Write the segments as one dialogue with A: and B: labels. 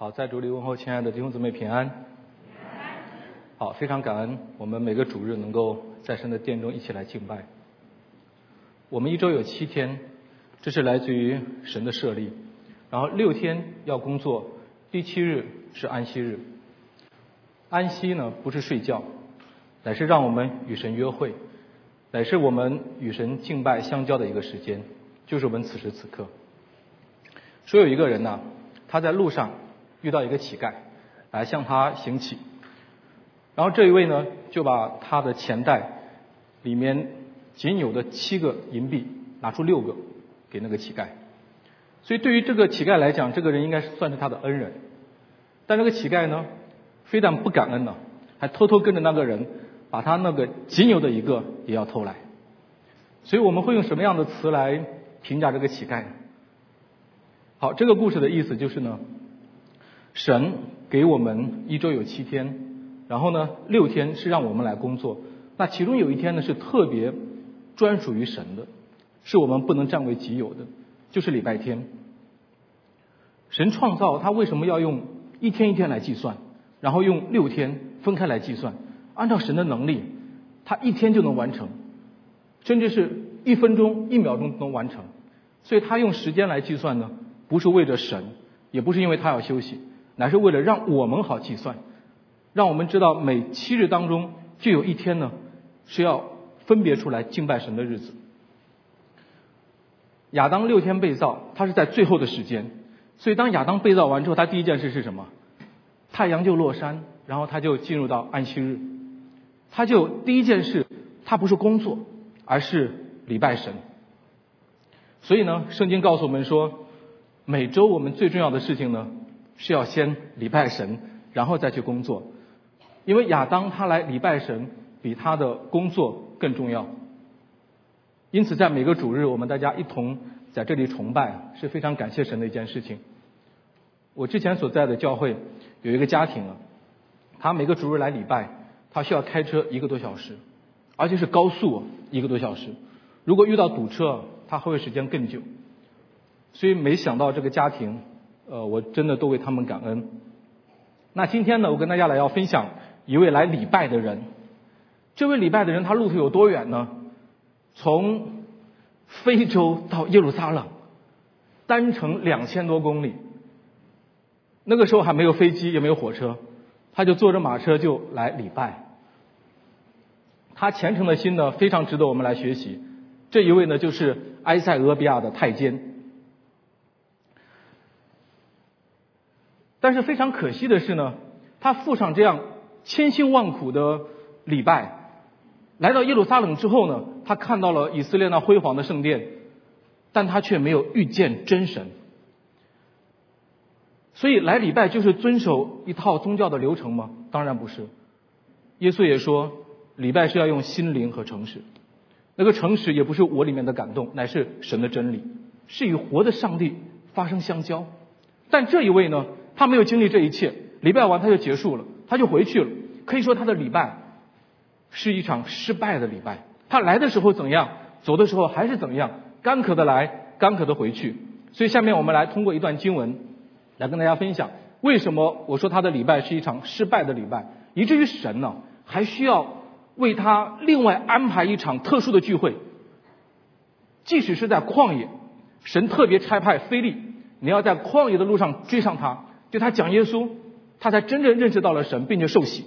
A: 好，在主里问候亲爱的弟兄姊妹平安。好，非常感恩我们每个主日能够在神的殿中一起来敬拜。我们一周有七天，这是来自于神的设立。然后六天要工作，第七日是安息日。安息呢，不是睡觉，乃是让我们与神约会，乃是我们与神敬拜相交的一个时间，就是我们此时此刻。说有一个人呢，他在路上。遇到一个乞丐，来向他行乞，然后这一位呢就把他的钱袋里面仅有的七个银币拿出六个给那个乞丐，所以对于这个乞丐来讲，这个人应该是算是他的恩人，但这个乞丐呢非但不感恩呢，还偷偷跟着那个人把他那个仅有的一个也要偷来，所以我们会用什么样的词来评价这个乞丐？好，这个故事的意思就是呢。神给我们一周有七天，然后呢，六天是让我们来工作。那其中有一天呢，是特别专属于神的，是我们不能占为己有的，就是礼拜天。神创造他为什么要用一天一天来计算，然后用六天分开来计算？按照神的能力，他一天就能完成，甚至是一分钟、一秒钟能完成。所以他用时间来计算呢，不是为着神，也不是因为他要休息。乃是为了让我们好计算，让我们知道每七日当中就有一天呢是要分别出来敬拜神的日子。亚当六天被造，他是在最后的时间，所以当亚当被造完之后，他第一件事是什么？太阳就落山，然后他就进入到安息日，他就第一件事，他不是工作，而是礼拜神。所以呢，圣经告诉我们说，每周我们最重要的事情呢。是要先礼拜神，然后再去工作，因为亚当他来礼拜神比他的工作更重要。因此，在每个主日，我们大家一同在这里崇拜，是非常感谢神的一件事情。我之前所在的教会有一个家庭啊，他每个主日来礼拜，他需要开车一个多小时，而且是高速一个多小时。如果遇到堵车，他会时间更久。所以，没想到这个家庭。呃，我真的都为他们感恩。那今天呢，我跟大家来要分享一位来礼拜的人。这位礼拜的人，他路途有多远呢？从非洲到耶路撒冷，单程两千多公里。那个时候还没有飞机，也没有火车，他就坐着马车就来礼拜。他虔诚的心呢，非常值得我们来学习。这一位呢，就是埃塞俄比亚的太监。但是非常可惜的是呢，他付上这样千辛万苦的礼拜，来到耶路撒冷之后呢，他看到了以色列那辉煌的圣殿，但他却没有遇见真神。所以来礼拜就是遵守一套宗教的流程吗？当然不是。耶稣也说，礼拜是要用心灵和诚实。那个诚实也不是我里面的感动，乃是神的真理，是与活的上帝发生相交。但这一位呢？他没有经历这一切，礼拜完他就结束了，他就回去了。可以说他的礼拜是一场失败的礼拜。他来的时候怎样，走的时候还是怎样，干渴的来，干渴的回去。所以下面我们来通过一段经文来跟大家分享，为什么我说他的礼拜是一场失败的礼拜，以至于神呢还需要为他另外安排一场特殊的聚会。即使是在旷野，神特别差派菲利，你要在旷野的路上追上他。就他讲耶稣，他才真正认识到了神，并且受洗，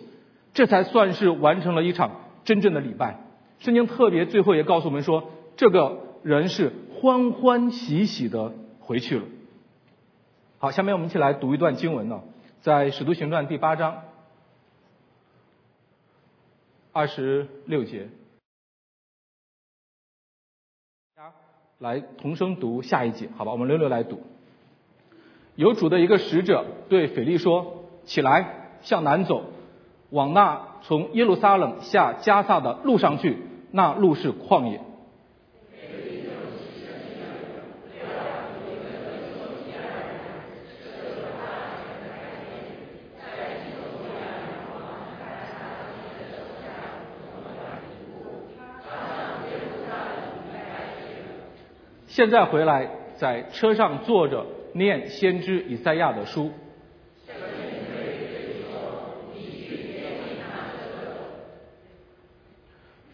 A: 这才算是完成了一场真正的礼拜。圣经特别最后也告诉我们说，这个人是欢欢喜喜的回去了。好，下面我们一起来读一段经文呢，在使徒行传第八章二十六节，来同声读下一节，好吧？我们轮流来读。有主的一个使者对腓力说：“起来，向南走，往那从耶路撒冷下加萨的路上去。那路是旷野。”现在回来，在车上坐着。念先知以赛亚的书。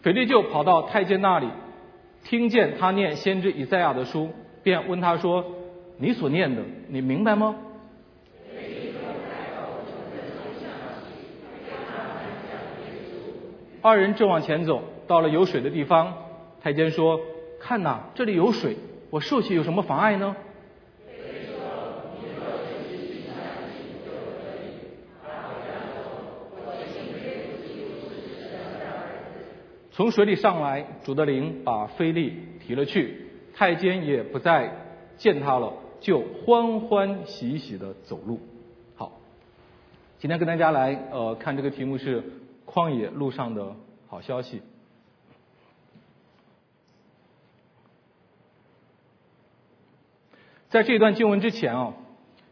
A: 腓力就跑到太监那里，听见他念先知以赛亚的书，便问他说：“你所念的，你明白吗？”二人正往前走，到了有水的地方，太监说：“看哪，这里有水，我涉去有什么妨碍呢？”从水里上来，主的灵把菲利提了去，太监也不再见他了，就欢欢喜喜的走路。好，今天跟大家来呃看这个题目是旷野路上的好消息。在这一段经文之前啊，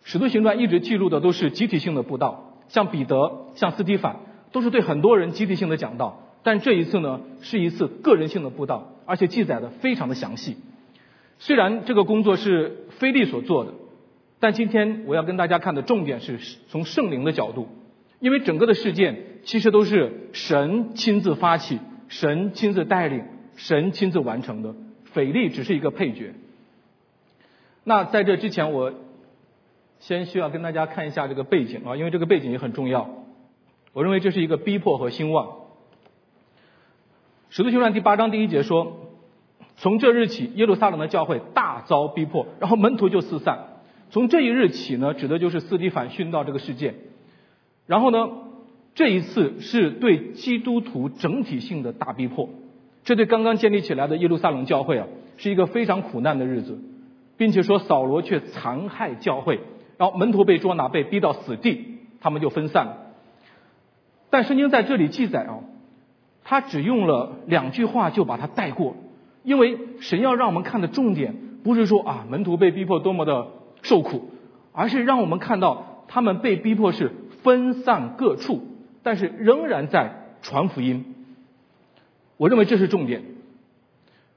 A: 使徒行传一直记录的都是集体性的布道，像彼得、像斯蒂凡，都是对很多人集体性的讲道。但这一次呢，是一次个人性的布道，而且记载的非常的详细。虽然这个工作是菲利所做的，但今天我要跟大家看的重点是从圣灵的角度，因为整个的事件其实都是神亲自发起、神亲自带领、神亲自完成的，腓力只是一个配角。那在这之前，我先需要跟大家看一下这个背景啊，因为这个背景也很重要。我认为这是一个逼迫和兴旺。使徒行传第八章第一节说：“从这日起，耶路撒冷的教会大遭逼迫，然后门徒就四散。从这一日起呢，指的就是斯蒂凡殉道这个事件。然后呢，这一次是对基督徒整体性的大逼迫。这对刚刚建立起来的耶路撒冷教会啊，是一个非常苦难的日子，并且说扫罗却残害教会，然后门徒被捉拿，被逼到死地，他们就分散了。但圣经在这里记载啊。”他只用了两句话就把它带过，因为神要让我们看的重点不是说啊门徒被逼迫多么的受苦，而是让我们看到他们被逼迫是分散各处，但是仍然在传福音。我认为这是重点。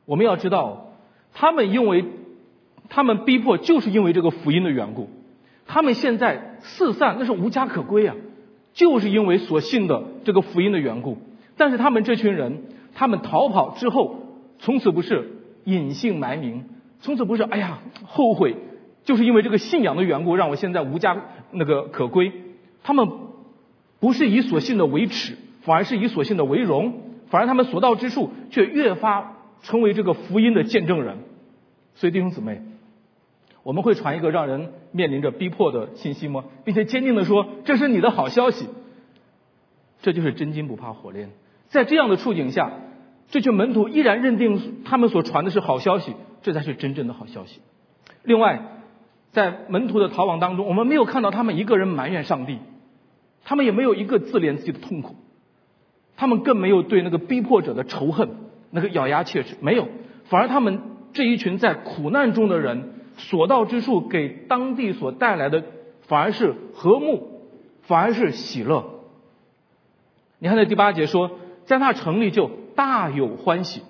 A: 我们要知道，他们因为他们逼迫就是因为这个福音的缘故，他们现在四散那是无家可归啊，就是因为所信的这个福音的缘故。但是他们这群人，他们逃跑之后，从此不是隐姓埋名，从此不是哎呀后悔，就是因为这个信仰的缘故，让我现在无家那个可归。他们不是以所信的为耻，反而是以所信的为荣，反而他们所到之处却越发成为这个福音的见证人。所以弟兄姊妹，我们会传一个让人面临着逼迫的信息吗？并且坚定的说这是你的好消息，这就是真金不怕火炼。在这样的处境下，这群门徒依然认定他们所传的是好消息，这才是真正的好消息。另外，在门徒的逃亡当中，我们没有看到他们一个人埋怨上帝，他们也没有一个自怜自己的痛苦，他们更没有对那个逼迫者的仇恨，那个咬牙切齿，没有，反而他们这一群在苦难中的人，所到之处给当地所带来的，反而是和睦，反而是喜乐。你看，在第八节说。在那城里就大有欢喜，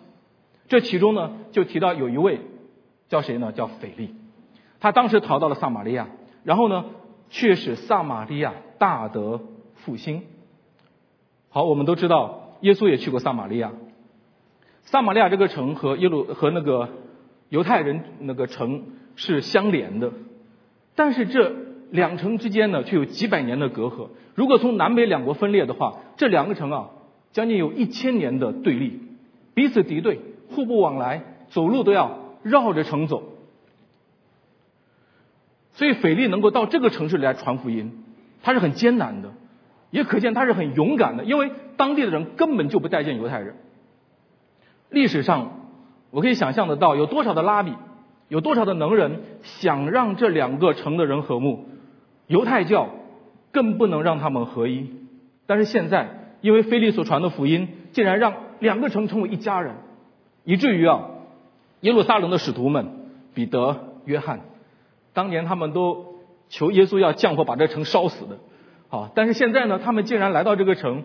A: 这其中呢就提到有一位叫谁呢？叫腓力，他当时逃到了撒玛利亚，然后呢却使撒玛利亚大得复兴。好，我们都知道耶稣也去过撒玛利亚，撒玛利亚这个城和耶路和那个犹太人那个城是相连的，但是这两城之间呢却有几百年的隔阂。如果从南北两国分裂的话，这两个城啊。将近有一千年的对立，彼此敌对，互不往来，走路都要绕着城走。所以腓力能够到这个城市里来传福音，他是很艰难的，也可见他是很勇敢的，因为当地的人根本就不待见犹太人。历史上，我可以想象得到有多少的拉比，有多少的能人想让这两个城的人和睦，犹太教更不能让他们合一。但是现在。因为菲利所传的福音，竟然让两个城成为一家人，以至于啊，耶路撒冷的使徒们彼得、约翰，当年他们都求耶稣要降火把这城烧死的，啊，但是现在呢，他们竟然来到这个城，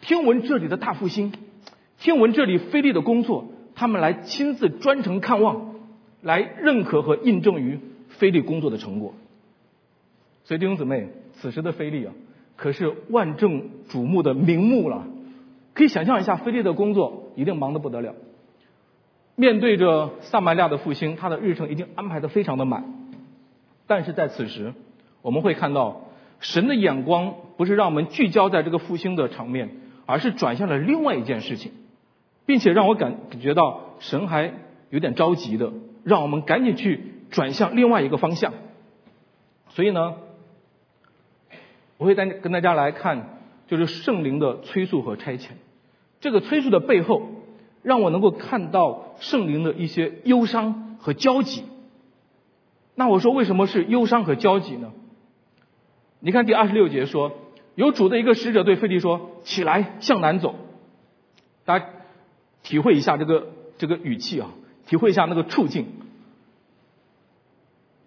A: 听闻这里的大复兴，听闻这里菲利的工作，他们来亲自专程看望，来认可和印证于菲利工作的成果。所以弟兄姊妹，此时的菲利啊。可是万众瞩目的名目了，可以想象一下，菲利的工作一定忙得不得了。面对着撒玛利亚的复兴，他的日程已经安排的非常的满。但是在此时，我们会看到神的眼光不是让我们聚焦在这个复兴的场面，而是转向了另外一件事情，并且让我感觉到神还有点着急的，让我们赶紧去转向另外一个方向。所以呢，我会带跟大家来看，就是圣灵的催促和差遣。这个催促的背后，让我能够看到圣灵的一些忧伤和焦急。那我说为什么是忧伤和焦急呢？你看第二十六节说，有主的一个使者对费利说：“起来，向南走。”大家体会一下这个这个语气啊，体会一下那个处境。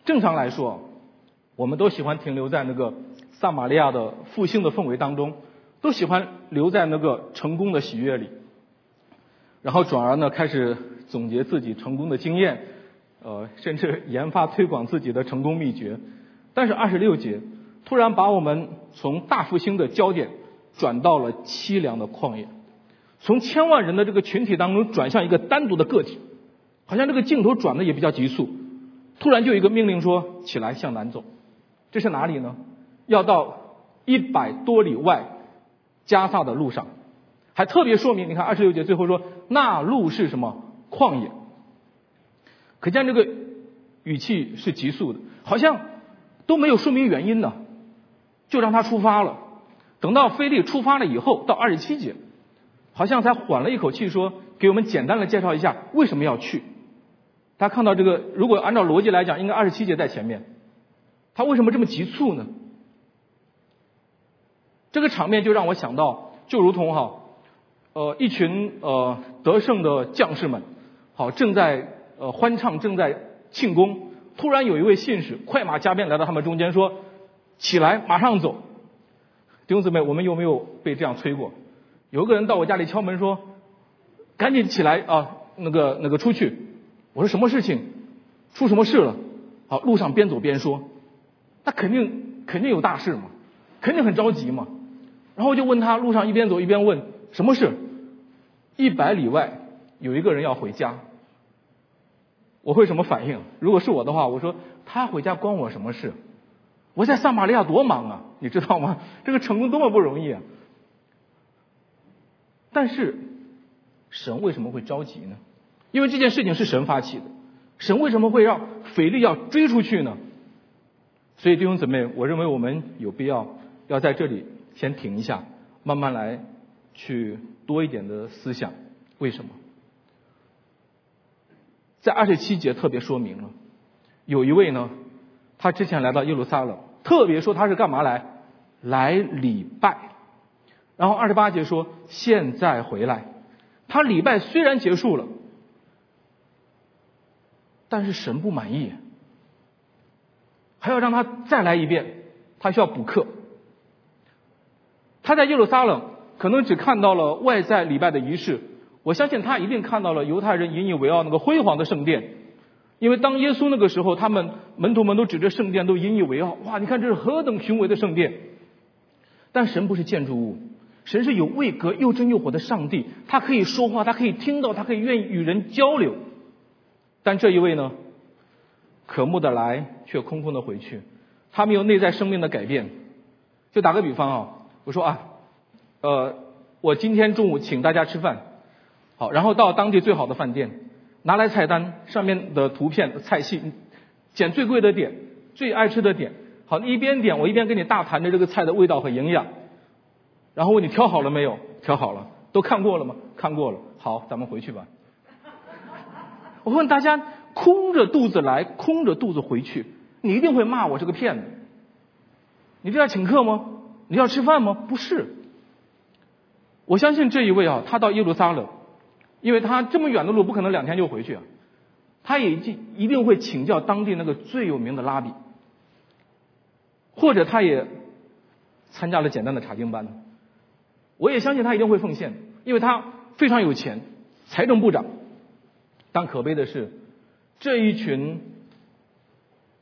A: 正常来说，我们都喜欢停留在那个撒玛利亚的复兴的氛围当中。都喜欢留在那个成功的喜悦里，然后转而呢开始总结自己成功的经验，呃，甚至研发推广自己的成功秘诀。但是二十六节突然把我们从大复兴的焦点转到了凄凉的旷野，从千万人的这个群体当中转向一个单独的个体，好像这个镜头转的也比较急速。突然就有一个命令说：“起来，向南走。”这是哪里呢？要到一百多里外。加萨的路上，还特别说明，你看二十六节最后说那路是什么旷野，可见这个语气是急速的，好像都没有说明原因呢，就让他出发了。等到菲利出发了以后，到二十七节，好像才缓了一口气，说给我们简单的介绍一下为什么要去。大家看到这个，如果按照逻辑来讲，应该二十七节在前面，他为什么这么急促呢？这个场面就让我想到，就如同哈，呃，一群呃得胜的将士们，好正在呃欢唱，正在庆功，突然有一位信使快马加鞭来到他们中间，说：“起来，马上走。”弟兄姊妹，我们有没有被这样催过？有个人到我家里敲门说：“赶紧起来啊，那个那个出去。”我说：“什么事情？出什么事了？”好，路上边走边说：“那肯定肯定有大事嘛，肯定很着急嘛。”然后我就问他，路上一边走一边问什么事？一百里外有一个人要回家，我会什么反应？如果是我的话，我说他回家关我什么事？我在撒玛利亚多忙啊，你知道吗？这个成功多么不容易啊！但是神为什么会着急呢？因为这件事情是神发起的，神为什么会让腓力要追出去呢？所以弟兄姊妹，我认为我们有必要要在这里。先停一下，慢慢来，去多一点的思想。为什么？在二十七节特别说明了，有一位呢，他之前来到耶路撒冷，特别说他是干嘛来？来礼拜。然后二十八节说现在回来，他礼拜虽然结束了，但是神不满意，还要让他再来一遍，他需要补课。他在耶路撒冷可能只看到了外在礼拜的仪式，我相信他一定看到了犹太人引以为傲那个辉煌的圣殿，因为当耶稣那个时候，他们门徒们都指着圣殿都引以为傲，哇，你看这是何等雄伟的圣殿！但神不是建筑物，神是有位格又真又活的上帝，他可以说话，他可以听到，他可以愿意与人交流。但这一位呢，渴慕的来却空空的回去，他没有内在生命的改变。就打个比方啊。我说啊，呃，我今天中午请大家吃饭，好，然后到当地最好的饭店，拿来菜单上面的图片菜系，捡最贵的点，最爱吃的点，好，一边点我一边跟你大谈着这个菜的味道和营养，然后问你挑好了没有？挑好了，都看过了吗？看过了，好，咱们回去吧。我问大家，空着肚子来，空着肚子回去，你一定会骂我是个骗子。你这样请客吗？你要吃饭吗？不是。我相信这一位啊，他到耶路撒冷，因为他这么远的路不可能两天就回去啊，他也一一定会请教当地那个最有名的拉比，或者他也参加了简单的查经班。我也相信他一定会奉献，因为他非常有钱，财政部长。但可悲的是，这一群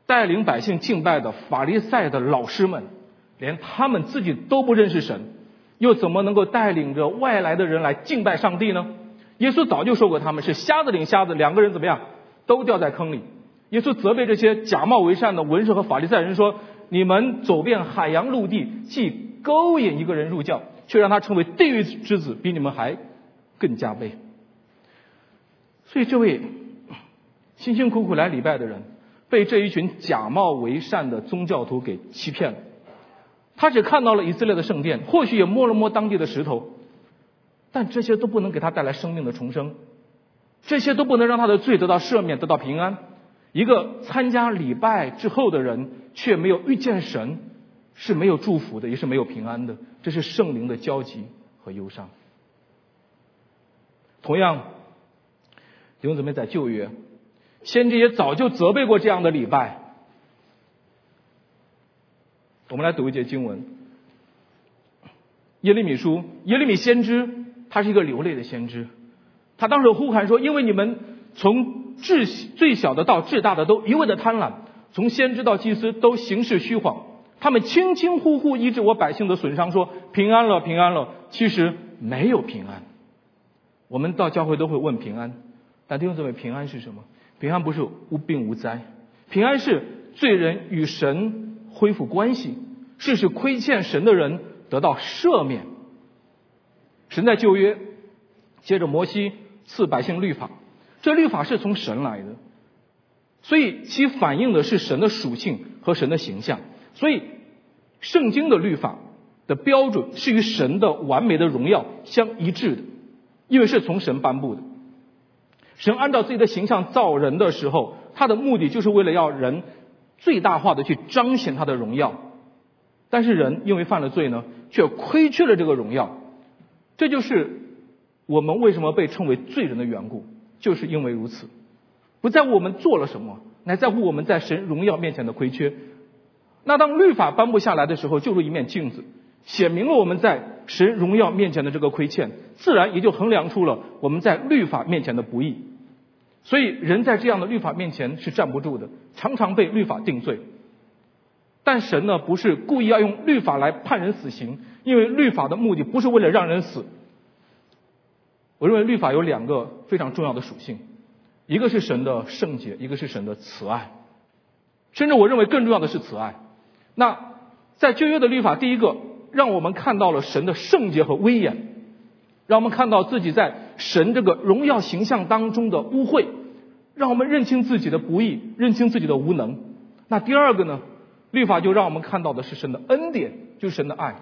A: 带领百姓敬拜的法利赛的老师们。连他们自己都不认识神，又怎么能够带领着外来的人来敬拜上帝呢？耶稣早就说过，他们是瞎子领瞎子，两个人怎么样，都掉在坑里。耶稣责备这些假冒为善的文士和法利赛人说：“你们走遍海洋陆地，既勾引一个人入教，却让他成为地狱之子，比你们还更加悲。”所以，这位辛辛苦苦来礼拜的人，被这一群假冒为善的宗教徒给欺骗了。他只看到了以色列的圣殿，或许也摸了摸当地的石头，但这些都不能给他带来生命的重生，这些都不能让他的罪得到赦免、得到平安。一个参加礼拜之后的人，却没有遇见神，是没有祝福的，也是没有平安的。这是圣灵的焦急和忧伤。同样，弟兄姊妹在旧约，先知也早就责备过这样的礼拜。我们来读一节经文，《耶利米书》，耶利米先知，他是一个流泪的先知，他当时呼喊说：“因为你们从至最小的到至大的都一味的贪婪，从先知到祭司都行事虚谎，他们轻轻呼呼医治我百姓的损伤，说平安了，平安了，其实没有平安。我们到教会都会问平安，但弟兄姊妹，平安是什么？平安不是无病无灾，平安是罪人与神。”恢复关系，是使亏欠神的人得到赦免。神在旧约，接着摩西赐百姓律法，这律法是从神来的，所以其反映的是神的属性和神的形象。所以圣经的律法的标准是与神的完美的荣耀相一致的，因为是从神颁布的。神按照自己的形象造人的时候，他的目的就是为了要人。最大化的去彰显他的荣耀，但是人因为犯了罪呢，却亏缺了这个荣耀，这就是我们为什么被称为罪人的缘故，就是因为如此，不在乎我们做了什么，乃在乎我们在神荣耀面前的亏缺。那当律法颁布下来的时候，就如一面镜子，显明了我们在神荣耀面前的这个亏欠，自然也就衡量出了我们在律法面前的不义。所以，人在这样的律法面前是站不住的，常常被律法定罪。但神呢，不是故意要用律法来判人死刑，因为律法的目的不是为了让人死。我认为律法有两个非常重要的属性，一个是神的圣洁，一个是神的慈爱。甚至我认为更重要的是慈爱。那在旧约的律法，第一个让我们看到了神的圣洁和威严。让我们看到自己在神这个荣耀形象当中的污秽，让我们认清自己的不义，认清自己的无能。那第二个呢？律法就让我们看到的是神的恩典，就是神的爱。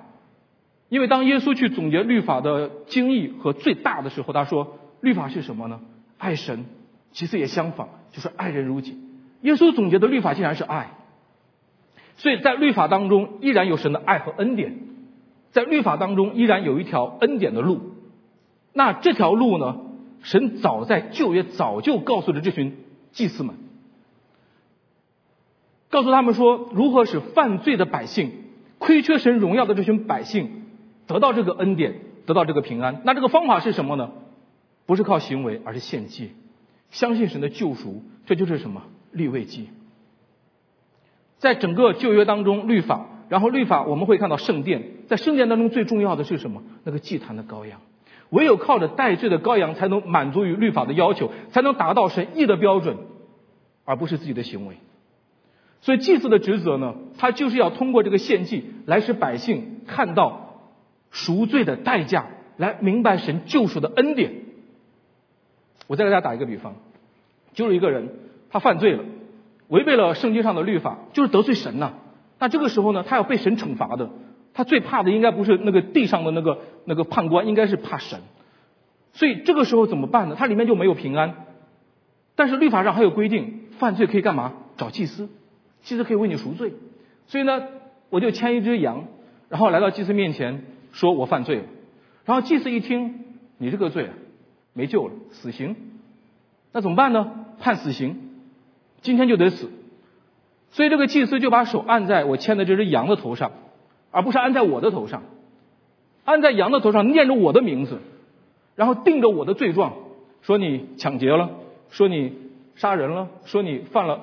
A: 因为当耶稣去总结律法的精义和最大的时候，他说：“律法是什么呢？爱神，其次也相仿，就是爱人如己。”耶稣总结的律法竟然是爱。所以在律法当中依然有神的爱和恩典，在律法当中依然有一条恩典的路。那这条路呢？神早在旧约早就告诉了这群祭司们，告诉他们说，如何使犯罪的百姓、亏缺神荣耀的这群百姓得到这个恩典，得到这个平安。那这个方法是什么呢？不是靠行为，而是献祭，相信神的救赎。这就是什么？立位祭。在整个旧约当中，律法，然后律法我们会看到圣殿，在圣殿当中最重要的是什么？那个祭坛的羔羊。唯有靠着代罪的羔羊，才能满足于律法的要求，才能达到神意的标准，而不是自己的行为。所以祭祀的职责呢，他就是要通过这个献祭，来使百姓看到赎罪的代价，来明白神救赎的恩典。我再给大家打一个比方，就是一个人他犯罪了，违背了圣经上的律法，就是得罪神呐。那这个时候呢，他要被神惩罚的。他最怕的应该不是那个地上的那个那个判官，应该是怕神。所以这个时候怎么办呢？它里面就没有平安。但是律法上还有规定，犯罪可以干嘛？找祭司，祭司可以为你赎罪。所以呢，我就牵一只羊，然后来到祭司面前，说我犯罪了。然后祭司一听，你这个罪没救了，死刑。那怎么办呢？判死刑，今天就得死。所以这个祭司就把手按在我牵的这只羊的头上。而不是按在我的头上，按在羊的头上，念着我的名字，然后定着我的罪状，说你抢劫了，说你杀人了，说你犯了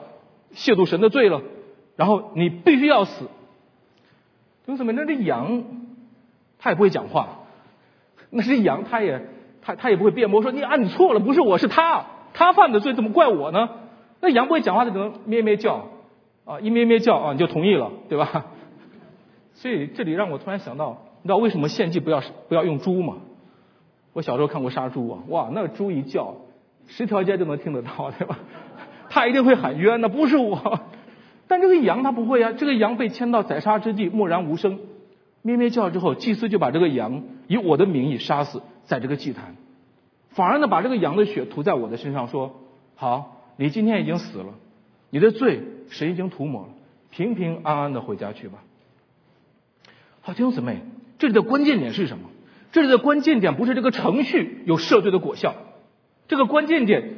A: 亵渎神的罪了，然后你必须要死。为什么？那这羊他也不会讲话。那是羊，他也他他也不会辩驳说你啊你错了，不是我是他，他犯的罪怎么怪我呢？那羊不会讲话，它只能咩咩叫啊，一咩咩叫啊，你就同意了，对吧？所以这里让我突然想到，你知道为什么献祭不要不要用猪吗？我小时候看过杀猪啊，哇，那猪一叫，十条街就能听得到，对吧？他一定会喊冤，的不是我。但这个羊它不会啊，这个羊被牵到宰杀之地，默然无声，咩咩叫之后，祭司就把这个羊以我的名义杀死在这个祭坛，反而呢把这个羊的血涂在我的身上，说好，你今天已经死了，你的罪神已经涂抹了，平平安安的回家去吧。好，弟兄姊妹，这里的关键点是什么？这里的关键点不是这个程序有赦罪的果效，这个关键点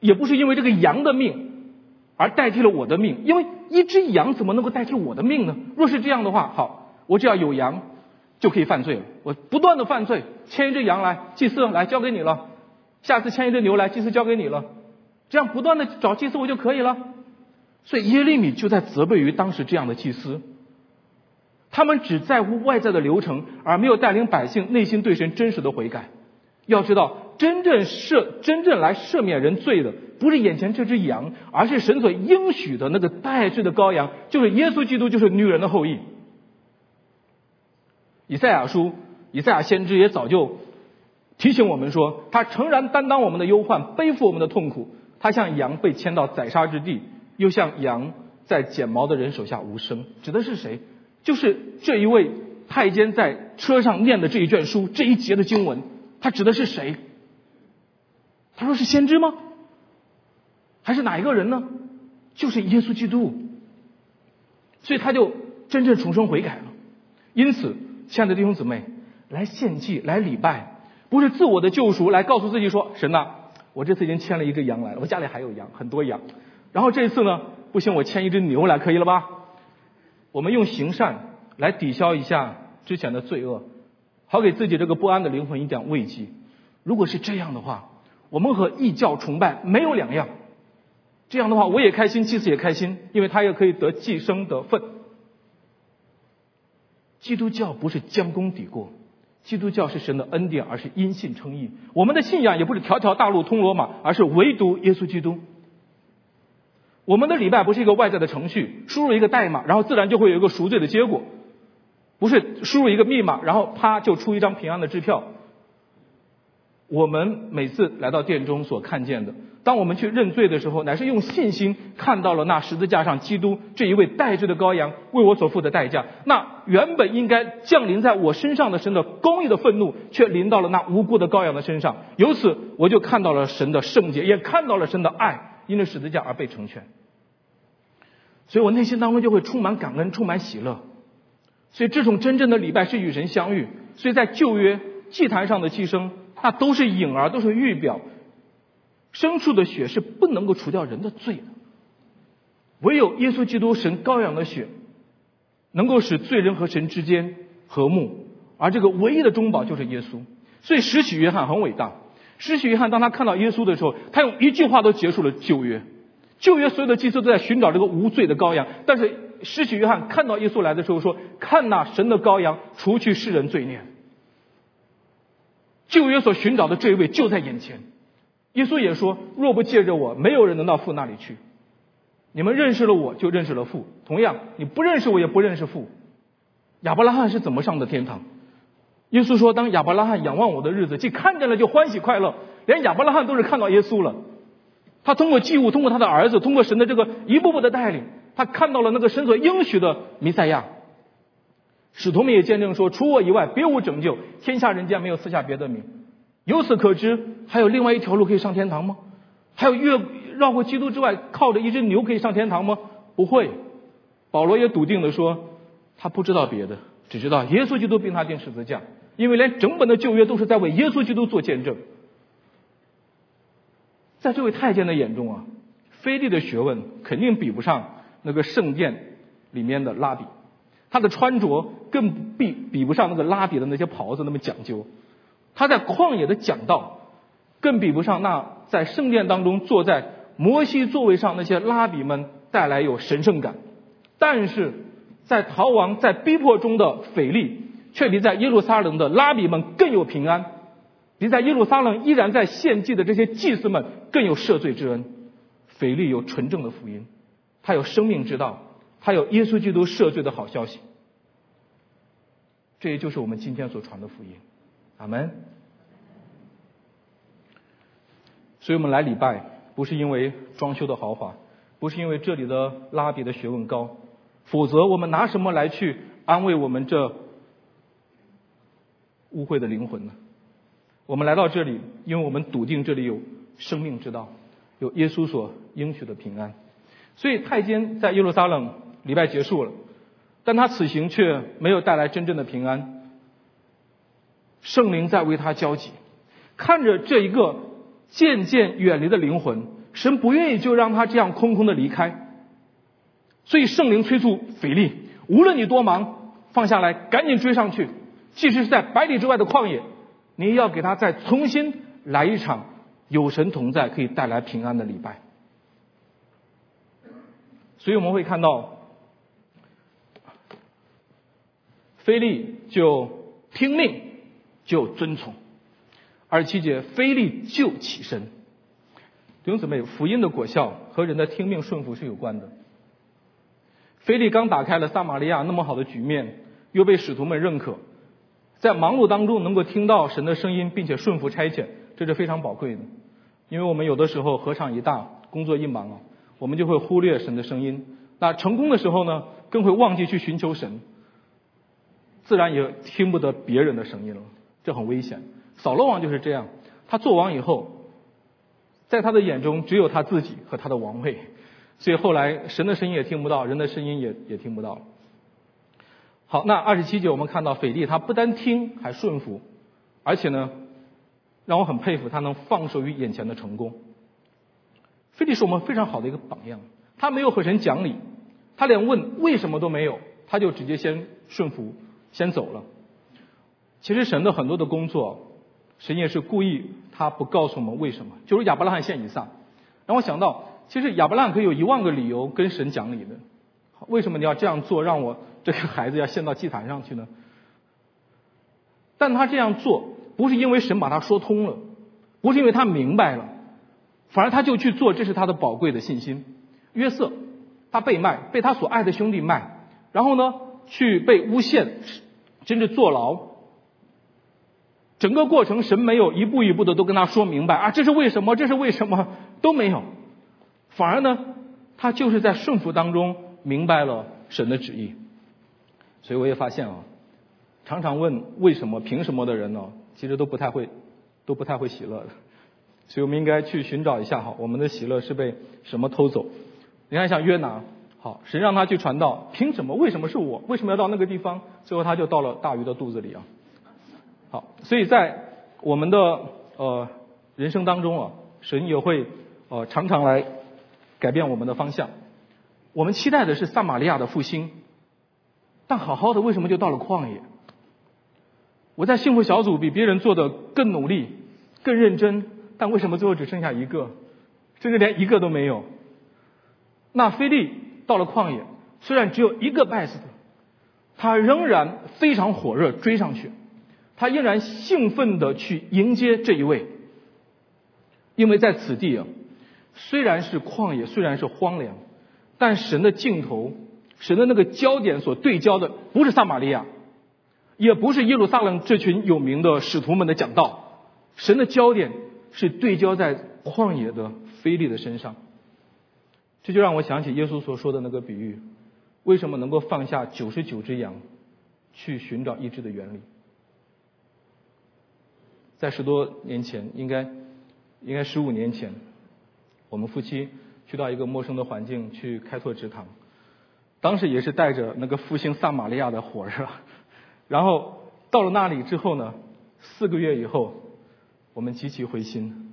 A: 也不是因为这个羊的命。而代替了我的命，因为一只羊怎么能够代替我的命呢？若是这样的话，好，我只要有羊就可以犯罪了。我不断的犯罪，牵一只羊来，祭司来交给你了；下次牵一只牛来，祭司交给你了。这样不断的找祭司我就可以了。所以耶利米就在责备于当时这样的祭司，他们只在乎外在的流程，而没有带领百姓内心对神真实的悔改。要知道，真正赦、真正来赦免人罪的。不是眼前这只羊，而是神所应许的那个代罪的羔羊，就是耶稣基督，就是女人的后裔。以赛亚书，以赛亚先知也早就提醒我们说，他诚然担当我们的忧患，背负我们的痛苦，他像羊被牵到宰杀之地，又像羊在剪毛的人手下无声。指的是谁？就是这一位太监在车上念的这一卷书这一节的经文，他指的是谁？他说是先知吗？还是哪一个人呢？就是耶稣基督，所以他就真正重生悔改了。因此，亲爱的弟兄姊妹，来献祭、来礼拜，不是自我的救赎，来告诉自己说：“神呐，我这次已经牵了一个羊来了，我家里还有羊，很多羊。然后这一次呢，不行，我牵一只牛来，可以了吧？”我们用行善来抵消一下之前的罪恶，好给自己这个不安的灵魂一点慰藉。如果是这样的话，我们和异教崇拜没有两样。这样的话，我也开心，祭司也开心，因为他也可以得寄生的份。基督教不是将功抵过，基督教是神的恩典，而是因信称义。我们的信仰也不是条条大路通罗马，而是唯独耶稣基督。我们的礼拜不是一个外在的程序，输入一个代码，然后自然就会有一个赎罪的结果，不是输入一个密码，然后啪就出一张平安的支票。我们每次来到殿中所看见的。当我们去认罪的时候，乃是用信心看到了那十字架上基督这一位代罪的羔羊为我所付的代价。那原本应该降临在我身上的神的公义的愤怒，却临到了那无辜的羔羊的身上。由此，我就看到了神的圣洁，也看到了神的爱，因着十字架而被成全。所以我内心当中就会充满感恩，充满喜乐。所以这种真正的礼拜是与神相遇。所以在旧约祭坛上的祭牲，那都是影儿，都是预表。牲畜的血是不能够除掉人的罪的，唯有耶稣基督神羔羊的血，能够使罪人和神之间和睦，而这个唯一的中保就是耶稣。所以施洗约翰很伟大，施洗约翰当他看到耶稣的时候，他用一句话都结束了旧约。旧约所有的祭司都在寻找这个无罪的羔羊，但是施洗约翰看到耶稣来的时候说：“看那神的羔羊，除去世人罪孽。”旧约所寻找的这一位就在眼前。耶稣也说：“若不借着我，没有人能到父那里去。你们认识了我，就认识了父。同样，你不认识我，也不认识父。亚伯拉罕是怎么上的天堂？耶稣说：当亚伯拉罕仰望我的日子，既看见了，就欢喜快乐。连亚伯拉罕都是看到耶稣了。他通过祭物，通过他的儿子，通过神的这个一步步的带领，他看到了那个神所应许的弥赛亚。使徒们也见证说：除我以外，别无拯救。天下人间没有赐下别的名。”由此可知，还有另外一条路可以上天堂吗？还有越绕过基督之外，靠着一只牛可以上天堂吗？不会。保罗也笃定的说，他不知道别的，只知道耶稣基督并他钉十字架，因为连整本的旧约都是在为耶稣基督做见证。在这位太监的眼中啊，菲利的学问肯定比不上那个圣殿里面的拉比，他的穿着更比比不上那个拉比的那些袍子那么讲究。他在旷野的讲道，更比不上那在圣殿当中坐在摩西座位上那些拉比们带来有神圣感。但是在逃亡、在逼迫中的腓力，却比在耶路撒冷的拉比们更有平安，比在耶路撒冷依然在献祭的这些祭司们更有赦罪之恩。腓力有纯正的福音，他有生命之道，他有耶稣基督赦罪的好消息。这也就是我们今天所传的福音。阿门。所以我们来礼拜，不是因为装修的豪华，不是因为这里的拉比的学问高，否则我们拿什么来去安慰我们这污秽的灵魂呢？我们来到这里，因为我们笃定这里有生命之道，有耶稣所应许的平安。所以太监在耶路撒冷礼拜结束了，但他此行却没有带来真正的平安。圣灵在为他焦急，看着这一个。渐渐远离的灵魂，神不愿意就让他这样空空的离开，所以圣灵催促腓力，无论你多忙，放下来，赶紧追上去，即使是在百里之外的旷野，你要给他再重新来一场有神同在可以带来平安的礼拜。所以我们会看到，腓力就听命，就遵从。二十七节，菲利就起身。弟兄姊妹，福音的果效和人的听命顺服是有关的。菲利刚打开了撒玛利亚那么好的局面，又被使徒们认可，在忙碌当中能够听到神的声音，并且顺服差遣，这是非常宝贵的。因为我们有的时候合场一大，工作一忙啊，我们就会忽略神的声音。那成功的时候呢，更会忘记去寻求神，自然也听不得别人的声音了，这很危险。扫罗王就是这样，他做王以后，在他的眼中只有他自己和他的王位，所以后来神的声音也听不到，人的声音也也听不到了。好，那二十七节我们看到斐利他不单听还顺服，而且呢，让我很佩服他能放手于眼前的成功。菲利是我们非常好的一个榜样，他没有和神讲理，他连问为什么都没有，他就直接先顺服，先走了。其实神的很多的工作。神也是故意，他不告诉我们为什么。就是亚伯拉罕献以撒，让我想到，其实亚伯拉罕可以有一万个理由跟神讲理的。为什么你要这样做，让我这个孩子要献到祭坛上去呢？但他这样做，不是因为神把他说通了，不是因为他明白了，反而他就去做，这是他的宝贵的信心。约瑟，他被卖，被他所爱的兄弟卖，然后呢，去被诬陷，甚至坐牢。整个过程，神没有一步一步的都跟他说明白啊，这是为什么？这是为什么？都没有，反而呢，他就是在顺服当中明白了神的旨意。所以我也发现啊，常常问为什么、凭什么的人呢，其实都不太会，都不太会喜乐的。所以我们应该去寻找一下哈，我们的喜乐是被什么偷走？你看像约拿，好，神让他去传道，凭什么？为什么是我？为什么要到那个地方？最后他就到了大鱼的肚子里啊。好，所以在我们的呃人生当中啊，神也会呃常常来改变我们的方向。我们期待的是撒玛利亚的复兴，但好好的为什么就到了旷野？我在幸福小组比别人做的更努力、更认真，但为什么最后只剩下一个，甚至连一个都没有？那菲利到了旷野，虽然只有一个 best，他仍然非常火热追上去。他依然兴奋的去迎接这一位，因为在此地啊，虽然是旷野，虽然是荒凉，但神的镜头，神的那个焦点所对焦的不是撒玛利亚，也不是耶路撒冷这群有名的使徒们的讲道，神的焦点是对焦在旷野的菲利的身上。这就让我想起耶稣所说的那个比喻，为什么能够放下九十九只羊，去寻找一只的原理？在十多年前，应该应该十五年前，我们夫妻去到一个陌生的环境去开拓职堂，当时也是带着那个复兴撒玛利亚的火热，然后到了那里之后呢，四个月以后，我们极其灰心，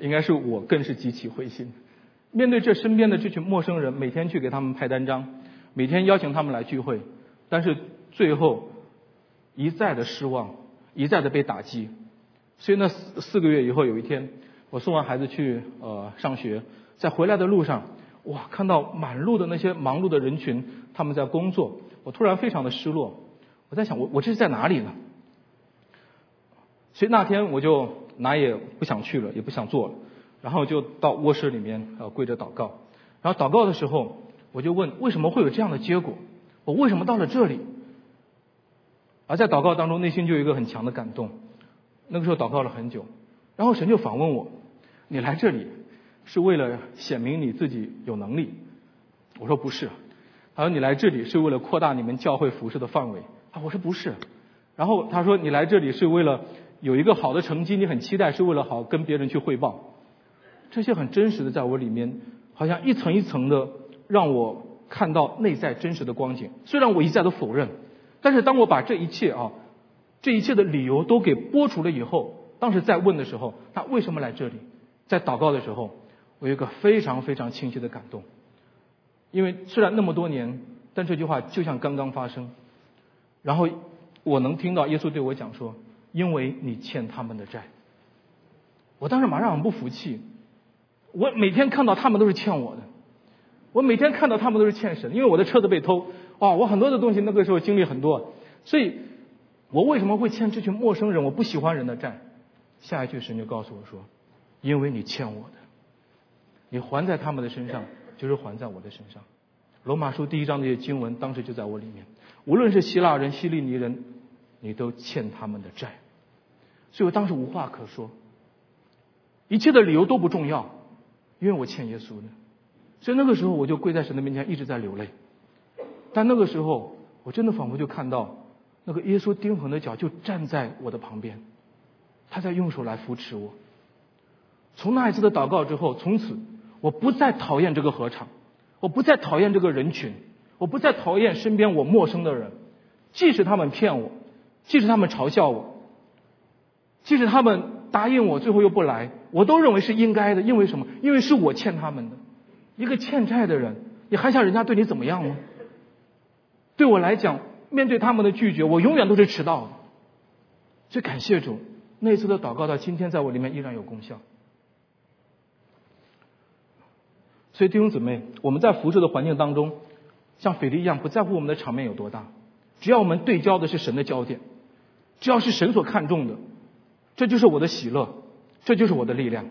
A: 应该是我更是极其灰心，面对这身边的这群陌生人，每天去给他们拍单张，每天邀请他们来聚会，但是最后一再的失望，一再的被打击。所以那四四个月以后，有一天，我送完孩子去呃上学，在回来的路上，哇，看到满路的那些忙碌的人群，他们在工作，我突然非常的失落。我在想，我我这是在哪里呢？所以那天我就哪也不想去了，也不想做了，然后就到卧室里面呃跪着祷告。然后祷告的时候，我就问为什么会有这样的结果？我为什么到了这里？而在祷告当中，内心就有一个很强的感动。那个时候祷告了很久，然后神就访问我：“你来这里是为了显明你自己有能力？”我说：“不是。”他说：“你来这里是为了扩大你们教会服饰的范围？”啊，我说：“不是。”然后他说：“你来这里是为了有一个好的成绩，你很期待，是为了好跟别人去汇报。”这些很真实的在我里面。好像一层一层的让我看到内在真实的光景。虽然我一再的否认，但是当我把这一切啊，这一切的理由都给剥除了以后，当时在问的时候，他为什么来这里？在祷告的时候，我有一个非常非常清晰的感动。因为虽然那么多年，但这句话就像刚刚发生。然后我能听到耶稣对我讲说：“因为你欠他们的债。”我当时马上很不服气。我每天看到他们都是欠我的，我每天看到他们都是欠神，因为我的车子被偷，哇，我很多的东西那个时候经历很多，所以，我为什么会欠这群陌生人、我不喜欢人的债？下一句神就告诉我说，因为你欠我的，你还在他们的身上，就是还在我的身上。罗马书第一章那些经文当时就在我里面，无论是希腊人、希利尼人，你都欠他们的债，所以我当时无话可说，一切的理由都不重要。因为我欠耶稣的，所以那个时候我就跪在神的面前，一直在流泪。但那个时候，我真的仿佛就看到那个耶稣钉痕的脚就站在我的旁边，他在用手来扶持我。从那一次的祷告之后，从此我不再讨厌这个合场，我不再讨厌这个人群，我不再讨厌身边我陌生的人，即使他们骗我，即使他们嘲笑我，即使他们答应我最后又不来。我都认为是应该的，因为什么？因为是我欠他们的。一个欠债的人，你还想人家对你怎么样吗？对我来讲，面对他们的拒绝，我永远都是迟到的。所以感谢主，那次的祷告到今天在我里面依然有功效。所以弟兄姊妹，我们在服侍的环境当中，像腓力一样，不在乎我们的场面有多大，只要我们对焦的是神的焦点，只要是神所看重的，这就是我的喜乐。这就是我的力量，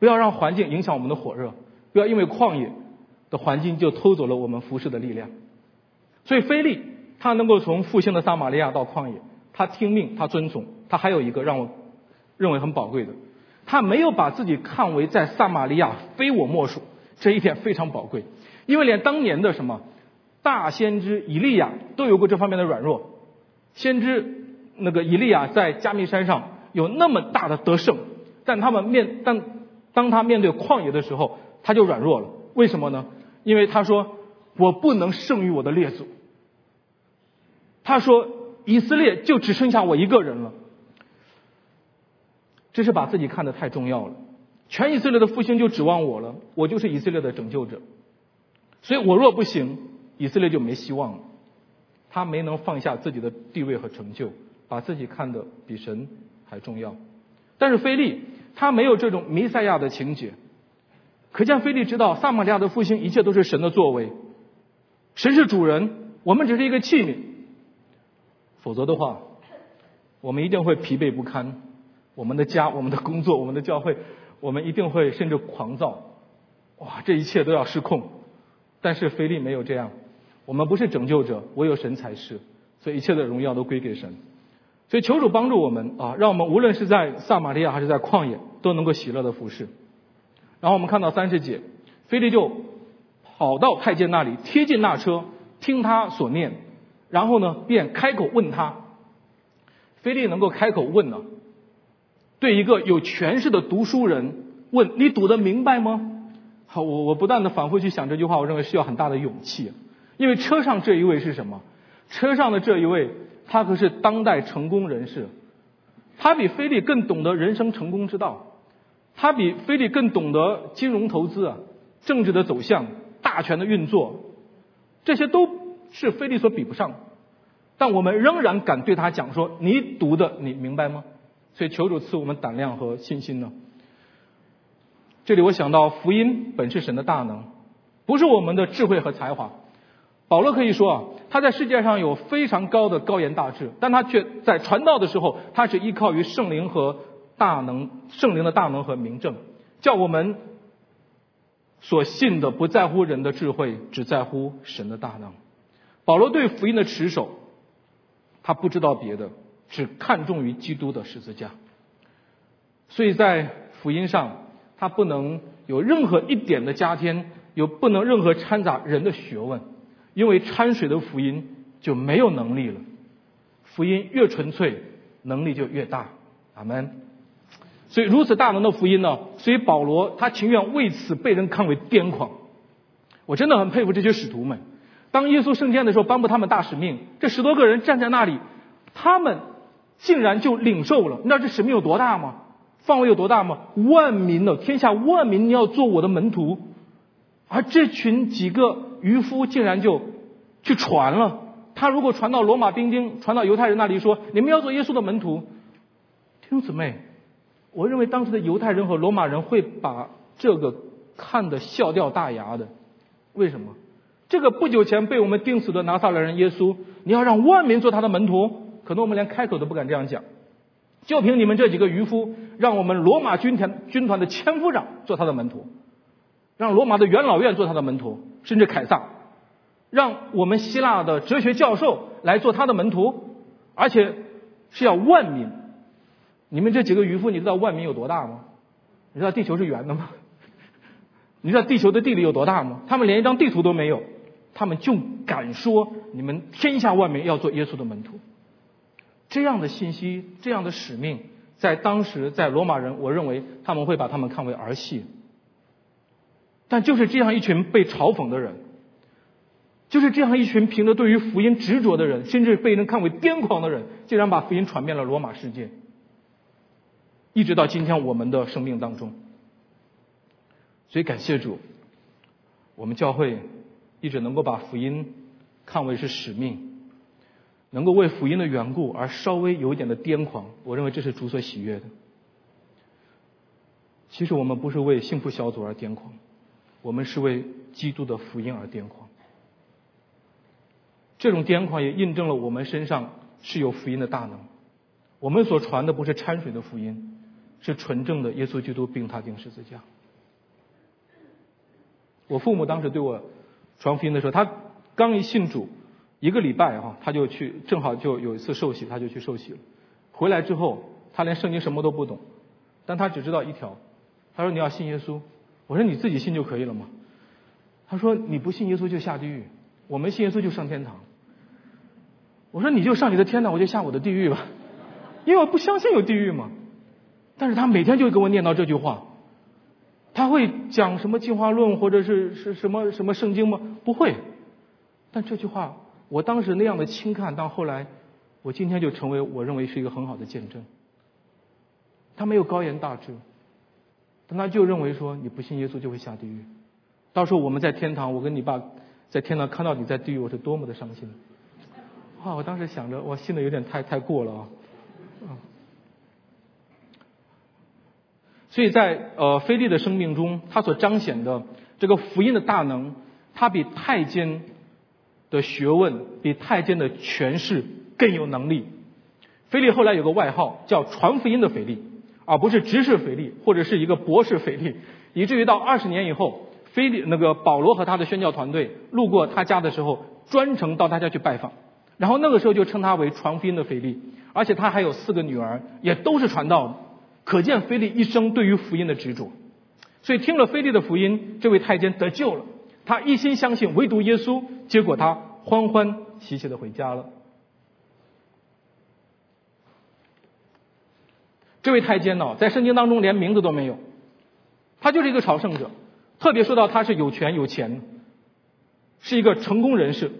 A: 不要让环境影响我们的火热，不要因为旷野的环境就偷走了我们服侍的力量。所以菲利他能够从复兴的撒玛利亚到旷野，他听命，他遵从，他还有一个让我认为很宝贵的，他没有把自己看为在撒玛利亚非我莫属，这一点非常宝贵，因为连当年的什么大先知以利亚都有过这方面的软弱，先知那个以利亚在加密山上。有那么大的得胜，但他们面但当他面对旷野的时候，他就软弱了。为什么呢？因为他说我不能胜于我的列祖。他说以色列就只剩下我一个人了。这是把自己看得太重要了。全以色列的复兴就指望我了，我就是以色列的拯救者。所以我若不行，以色列就没希望了。他没能放下自己的地位和成就，把自己看得比神。还重要，但是菲利他没有这种弥赛亚的情节，可见菲利知道撒玛利亚的复兴一切都是神的作为，神是主人，我们只是一个器皿，否则的话，我们一定会疲惫不堪，我们的家、我们的工作、我们的教会，我们一定会甚至狂躁，哇，这一切都要失控。但是菲利没有这样，我们不是拯救者，唯有神才是，所以一切的荣耀都归给神。所以求主帮助我们啊，让我们无论是在撒玛利亚还是在旷野，都能够喜乐的服侍。然后我们看到三十节，菲利就跑到太监那里，贴近那车，听他所念，然后呢，便开口问他。菲利能够开口问呢，对一个有权势的读书人问：“你读得明白吗？”好，我我不断的反复去想这句话，我认为需要很大的勇气，因为车上这一位是什么？车上的这一位。他可是当代成功人士，他比菲利更懂得人生成功之道，他比菲利更懂得金融投资啊，政治的走向、大权的运作，这些都是菲利所比不上。但我们仍然敢对他讲说：“你读的，你明白吗？”所以求主赐我们胆量和信心呢。这里我想到，福音本是神的大能，不是我们的智慧和才华。保罗可以说啊，他在世界上有非常高的高言大志，但他却在传道的时候，他是依靠于圣灵和大能，圣灵的大能和明证，叫我们所信的不在乎人的智慧，只在乎神的大能。保罗对福音的持守，他不知道别的，只看重于基督的十字架。所以在福音上，他不能有任何一点的加添，有不能任何掺杂人的学问，因为掺水的福音就没有能力了。福音越纯粹，能力就越大。阿门。所以如此大能的福音呢？所以保罗他情愿为此被人看为癫狂。我真的很佩服这些使徒们。当耶稣升天的时候，颁布他们大使命，这十多个人站在那里，他们竟然就领受了。你知道这使命有多大吗？范围有多大吗？万民呢天下万民，要做我的门徒，而这群几个渔夫竟然就去传了。他如果传到罗马兵丁，传到犹太人那里说：“你们要做耶稣的门徒。”弟兄姊妹，我认为当时的犹太人和罗马人会把这个看得笑掉大牙的。为什么？这个不久前被我们钉死的拿撒勒人耶稣，你要让万民做他的门徒，可能我们连开口都不敢这样讲。就凭你们这几个渔夫，让我们罗马军团军团的千夫长做他的门徒，让罗马的元老院做他的门徒，甚至凯撒，让我们希腊的哲学教授来做他的门徒，而且是要万民。你们这几个渔夫，你知道万民有多大吗？你知道地球是圆的吗？你知道地球的地理有多大吗？他们连一张地图都没有，他们就敢说你们天下万民要做耶稣的门徒。这样的信息，这样的使命，在当时在罗马人，我认为他们会把他们看为儿戏。但就是这样一群被嘲讽的人，就是这样一群凭着对于福音执着的人，甚至被人看为癫狂的人，竟然把福音传遍了罗马世界，一直到今天我们的生命当中。所以感谢主，我们教会一直能够把福音看为是使命。能够为福音的缘故而稍微有一点的癫狂，我认为这是主所喜悦的。其实我们不是为幸福小组而癫狂，我们是为基督的福音而癫狂。这种癫狂也印证了我们身上是有福音的大能。我们所传的不是掺水的福音，是纯正的耶稣基督并他钉十字架。我父母当时对我传福音的时候，他刚一信主。一个礼拜哈，他就去，正好就有一次受洗，他就去受洗了。回来之后，他连圣经什么都不懂，但他只知道一条，他说你要信耶稣。我说你自己信就可以了嘛。他说你不信耶稣就下地狱，我们信耶稣就上天堂。我说你就上你的天堂，我就下我的地狱吧，因为我不相信有地狱嘛。但是他每天就给我念叨这句话，他会讲什么进化论或者是是什么什么圣经吗？不会，但这句话。我当时那样的轻看，到后来，我今天就成为我认为是一个很好的见证。他没有高言大志，但他就认为说你不信耶稣就会下地狱。到时候我们在天堂，我跟你爸在天堂看到你在地狱，我是多么的伤心。啊！我当时想着，我信的有点太太过了啊。所以在呃菲利的生命中，他所彰显的这个福音的大能，他比太监。的学问比太监的权势更有能力。腓力后来有个外号叫传福音的腓力，而不是执事腓力或者是一个博士腓力，以至于到二十年以后，腓力那个保罗和他的宣教团队路过他家的时候，专程到他家去拜访，然后那个时候就称他为传福音的腓力，而且他还有四个女儿，也都是传道的，可见腓力一生对于福音的执着。所以听了腓力的福音，这位太监得救了。他一心相信唯独耶稣，结果他欢欢喜喜的回家了。这位太监呢，在圣经当中连名字都没有，他就是一个朝圣者。特别说到他是有权有钱，是一个成功人士，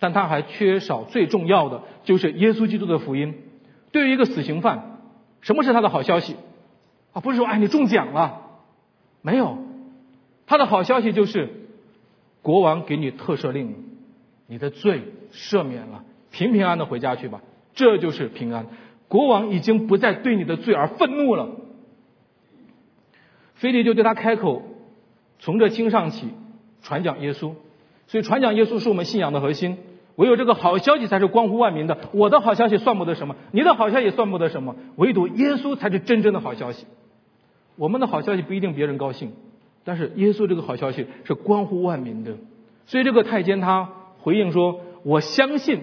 A: 但他还缺少最重要的，就是耶稣基督的福音。对于一个死刑犯，什么是他的好消息？啊，不是说哎你中奖了，没有，他的好消息就是。国王给你特赦令，你的罪赦免了，平平安的回家去吧，这就是平安。国王已经不再对你的罪而愤怒了。菲利就对他开口，从这经上起传讲耶稣，所以传讲耶稣是我们信仰的核心。唯有这个好消息才是关乎万民的。我的好消息算不得什么，你的好消息算不得什么，唯独耶稣才是真正的好消息。我们的好消息不一定别人高兴，但是耶稣这个好消息是关乎万民的。所以这个太监他回应说：“我相信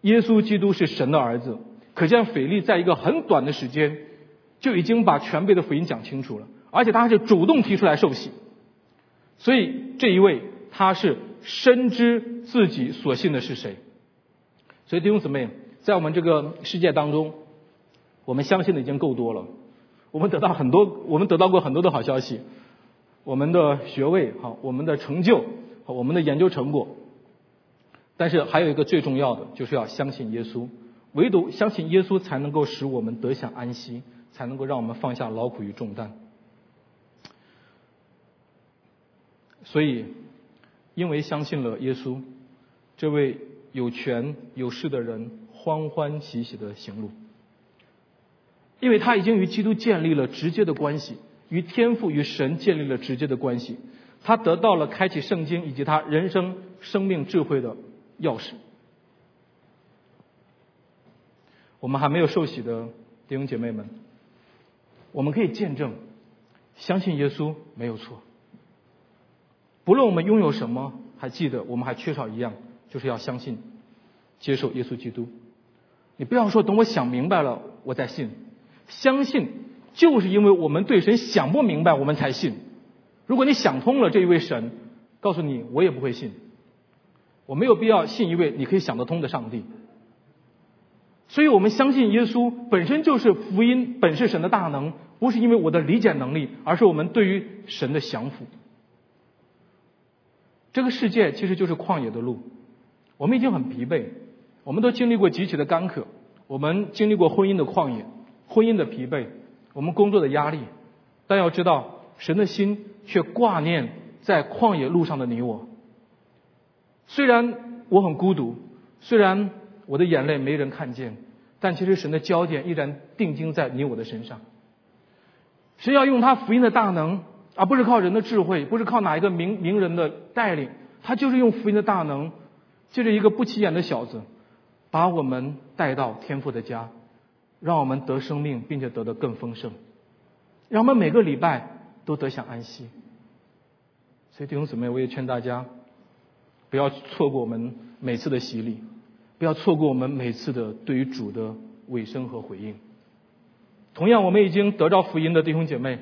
A: 耶稣基督是神的儿子。”可见腓力在一个很短的时间就已经把全备的福音讲清楚了，而且他还是主动提出来受洗。所以这一位他是深知自己所信的是谁。所以弟兄姊妹，在我们这个世界当中，我们相信的已经够多了。我们得到很多，我们得到过很多的好消息，我们的学位好，我们的成就，我们的研究成果。但是还有一个最重要的，就是要相信耶稣。唯独相信耶稣，才能够使我们得享安息，才能够让我们放下劳苦与重担。所以，因为相信了耶稣，这位有权有势的人欢欢喜喜的行路。因为他已经与基督建立了直接的关系，与天父与神建立了直接的关系，他得到了开启圣经以及他人生生命智慧的钥匙。我们还没有受洗的弟兄姐妹们，我们可以见证，相信耶稣没有错。不论我们拥有什么，还记得我们还缺少一样，就是要相信，接受耶稣基督。你不要说等我想明白了我再信。相信就是因为我们对神想不明白，我们才信。如果你想通了这一位神，告诉你我也不会信。我没有必要信一位你可以想得通的上帝。所以我们相信耶稣本身就是福音，本是神的大能，不是因为我的理解能力，而是我们对于神的降服。这个世界其实就是旷野的路，我们已经很疲惫，我们都经历过极其的干渴，我们经历过婚姻的旷野。婚姻的疲惫，我们工作的压力，但要知道，神的心却挂念在旷野路上的你我。虽然我很孤独，虽然我的眼泪没人看见，但其实神的焦点依然定睛在你我的身上。神要用他福音的大能，而不是靠人的智慧，不是靠哪一个名名人的带领，他就是用福音的大能，借着一个不起眼的小子，把我们带到天父的家。让我们得生命，并且得的更丰盛，让我们每个礼拜都得享安息。所以弟兄姊妹，我也劝大家，不要错过我们每次的洗礼，不要错过我们每次的对于主的尾声和回应。同样，我们已经得到福音的弟兄姐妹，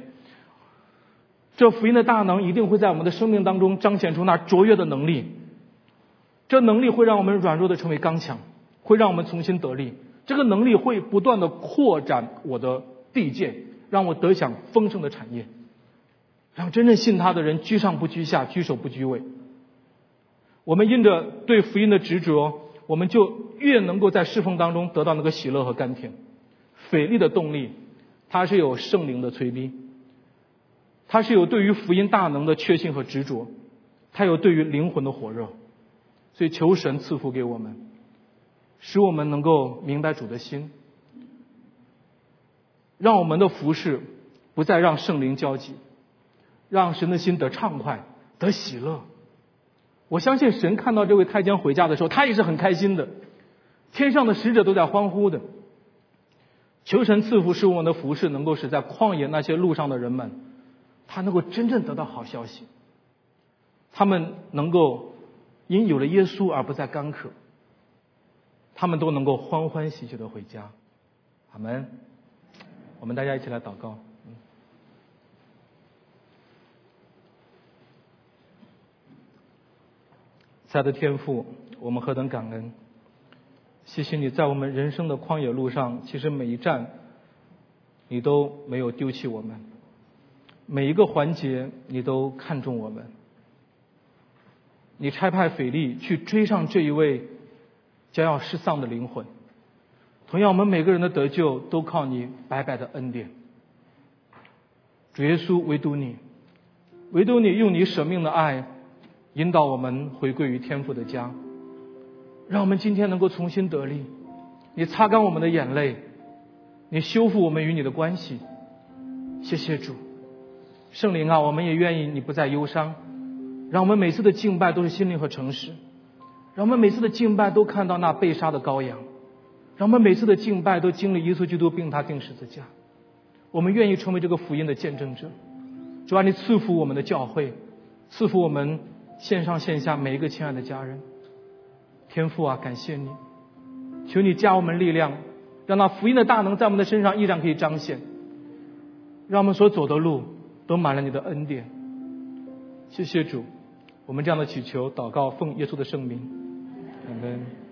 A: 这福音的大能一定会在我们的生命当中彰显出那卓越的能力。这能力会让我们软弱的成为刚强，会让我们重新得力。这个能力会不断的扩展我的地界，让我得享丰盛的产业，让真正信他的人居上不居下，居首不居尾。我们因着对福音的执着，我们就越能够在侍奉当中得到那个喜乐和甘甜。腓力的动力，它是有圣灵的催逼，它是有对于福音大能的确信和执着，它有对于灵魂的火热，所以求神赐福给我们。使我们能够明白主的心，让我们的服饰不再让圣灵交集，让神的心得畅快、得喜乐。我相信神看到这位太监回家的时候，他也是很开心的。天上的使者都在欢呼的。求神赐福，使我们的服饰能够使在旷野那些路上的人们，他能够真正得到好消息。他们能够因有了耶稣而不再干渴。他们都能够欢欢喜喜的回家，阿门。我们大家一起来祷告。亲爱的天父，我们何等感恩！谢谢你在我们人生的旷野路上，其实每一站你都没有丢弃我们，每一个环节你都看重我们。你差派腓力去追上这一位。将要失丧的灵魂，同样，我们每个人的得救都靠你白白的恩典。主耶稣，唯独你，唯独你用你舍命的爱引导我们回归于天父的家，让我们今天能够重新得力。你擦干我们的眼泪，你修复我们与你的关系。谢谢主，圣灵啊，我们也愿意你不再忧伤，让我们每次的敬拜都是心灵和诚实。让我们每次的敬拜都看到那被杀的羔羊，让我们每次的敬拜都经历耶稣基督并他定十字架。我们愿意成为这个福音的见证者。主啊，你赐福我们的教会，赐福我们线上线下每一个亲爱的家人。天父啊，感谢你，求你加我们力量，让那福音的大能在我们的身上依然可以彰显，让我们所走的路都满了你的恩典。谢谢主，我们这样的祈求祷告，奉耶稣的圣名，阿门。